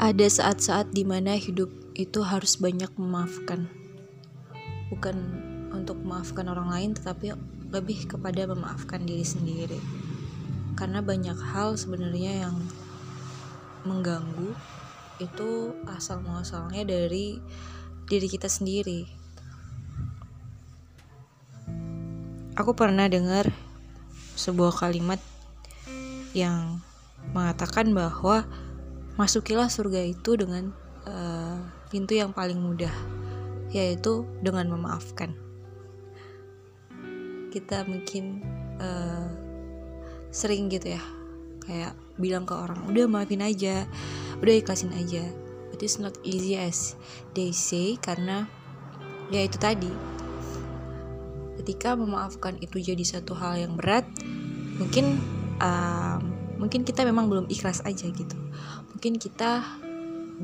ada saat-saat di mana hidup itu harus banyak memaafkan. Bukan untuk memaafkan orang lain tetapi lebih kepada memaafkan diri sendiri. Karena banyak hal sebenarnya yang mengganggu itu asal muasalnya dari diri kita sendiri. Aku pernah dengar sebuah kalimat yang mengatakan bahwa masukilah surga itu dengan uh, pintu yang paling mudah, yaitu dengan memaafkan. Kita mungkin uh, sering gitu ya, kayak bilang ke orang, udah maafin aja, udah ikhlasin aja. But it's not easy as they say, karena ya itu tadi. Ketika memaafkan itu jadi satu hal yang berat, mungkin um, mungkin kita memang belum ikhlas aja gitu. Mungkin kita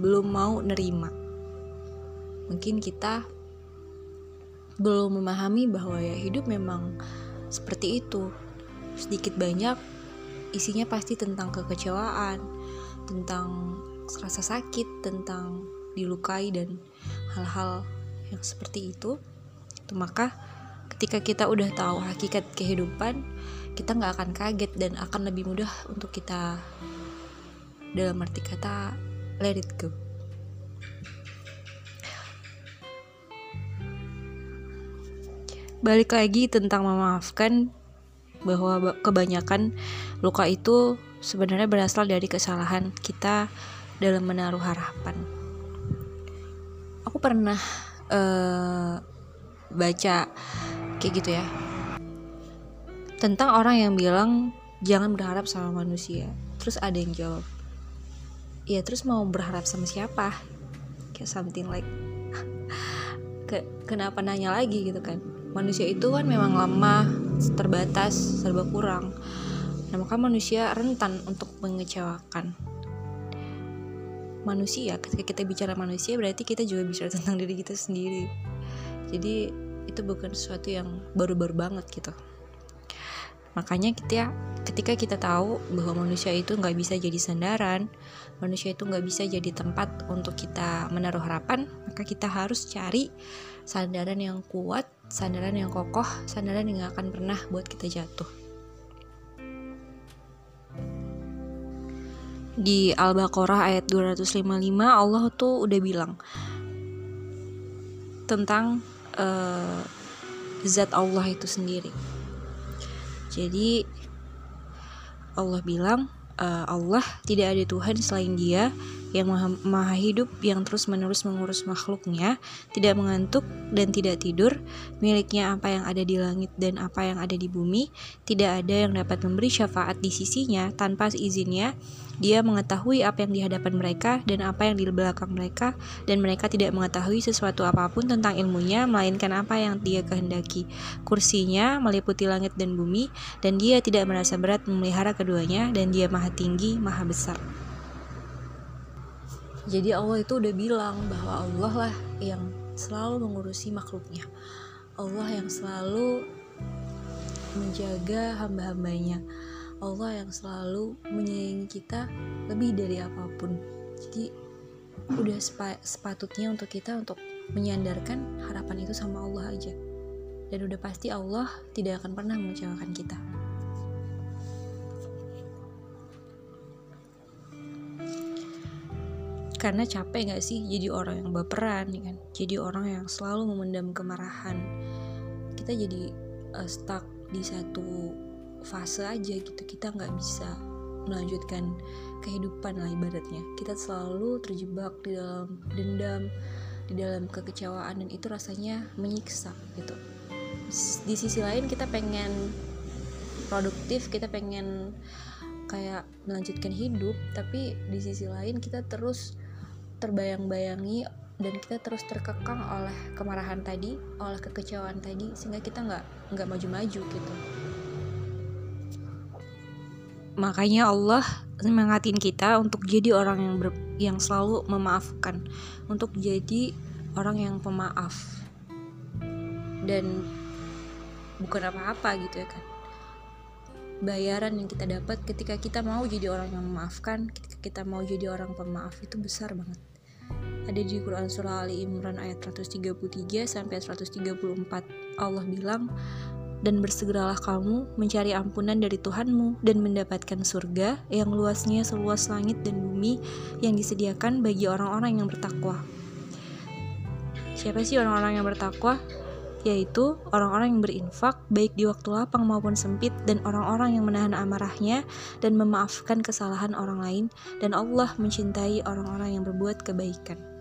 belum mau nerima. Mungkin kita belum memahami bahwa ya hidup memang seperti itu. Sedikit banyak isinya pasti tentang kekecewaan tentang rasa sakit tentang dilukai dan hal-hal yang seperti itu. Itu maka ketika kita udah tahu hakikat kehidupan kita nggak akan kaget dan akan lebih mudah untuk kita dalam arti kata let it go balik lagi tentang memaafkan bahwa kebanyakan luka itu sebenarnya berasal dari kesalahan kita dalam menaruh harapan. Aku pernah uh, baca kayak gitu ya. Tentang orang yang bilang jangan berharap sama manusia. Terus ada yang jawab, ya terus mau berharap sama siapa? Kayak something like ke kenapa nanya lagi? Gitu kan. Manusia itu kan memang lemah terbatas serba kurang. Nah maka manusia rentan untuk mengecewakan manusia. Ketika kita bicara manusia berarti kita juga bicara tentang diri kita sendiri. Jadi itu bukan sesuatu yang baru-baru banget gitu. Makanya kita ketika kita tahu bahwa manusia itu nggak bisa jadi sandaran manusia itu nggak bisa jadi tempat untuk kita menaruh harapan maka kita harus cari sandaran yang kuat sandaran yang kokoh sandaran yang gak akan pernah buat kita jatuh. Di Al-Baqarah ayat 255 Allah tuh udah bilang tentang uh, zat Allah itu sendiri. Jadi Allah bilang uh, Allah tidak ada Tuhan selain Dia yang maha, maha hidup yang terus menerus mengurus makhluknya tidak mengantuk dan tidak tidur miliknya apa yang ada di langit dan apa yang ada di bumi tidak ada yang dapat memberi syafaat di sisinya tanpa izinnya dia mengetahui apa yang di hadapan mereka dan apa yang di belakang mereka, dan mereka tidak mengetahui sesuatu apa pun tentang ilmunya, melainkan apa yang dia kehendaki. Kursinya meliputi langit dan bumi, dan dia tidak merasa berat memelihara keduanya, dan dia maha tinggi, maha besar. Jadi Allah itu udah bilang bahwa Allah lah yang selalu mengurusi makhluknya. Allah yang selalu menjaga hamba-hambanya. Allah yang selalu menyayangi kita lebih dari apa pun jadi udah sepatutnya untuk kita untuk menyandarkan harapan itu sama Allah aja dan udah pasti Allah tidak akan pernah mengecewakan kita karena capek gak sih jadi orang yang baperan ya kan? Jadi orang yang selalu memendam kemarahan. Kita jadi uh, stuck di satu fase aja gitu. Kita nggak bisa melanjutkan kehidupan lah ibaratnya. Kita selalu terjebak di dalam dendam di dalam kekecewaan dan itu rasanya menyiksa gitu. Di sisi lain kita pengen produktif kita pengen kayak melanjutkan hidup tapi di sisi lain kita terus terbayang-bayangi dan kita terus terkekang oleh kemarahan tadi oleh kekecewaan tadi sehingga kita nggak nggak maju-maju gitu. Makanya Allah semangatin kita untuk jadi orang yang ber, yang selalu memaafkan untuk jadi orang yang pemaaf. Dan bukan apa-apa gitu ya kan bayaran yang kita dapat ketika kita mau jadi orang yang memaafkan ketika kita mau jadi orang pemaaf itu besar banget ada di Quran Surah Ali Imran ayat 133 sampai 134 Allah bilang dan bersegeralah kamu mencari ampunan dari Tuhanmu dan mendapatkan surga yang luasnya seluas langit dan bumi yang disediakan bagi orang-orang yang bertakwa. Siapa sih orang-orang yang bertakwa? Yaitu orang-orang yang berinfak baik di waktu lapang maupun sempit dan orang-orang yang menahan amarahnya dan memaafkan kesalahan orang lain dan Allah mencintai orang-orang yang berbuat kebaikan.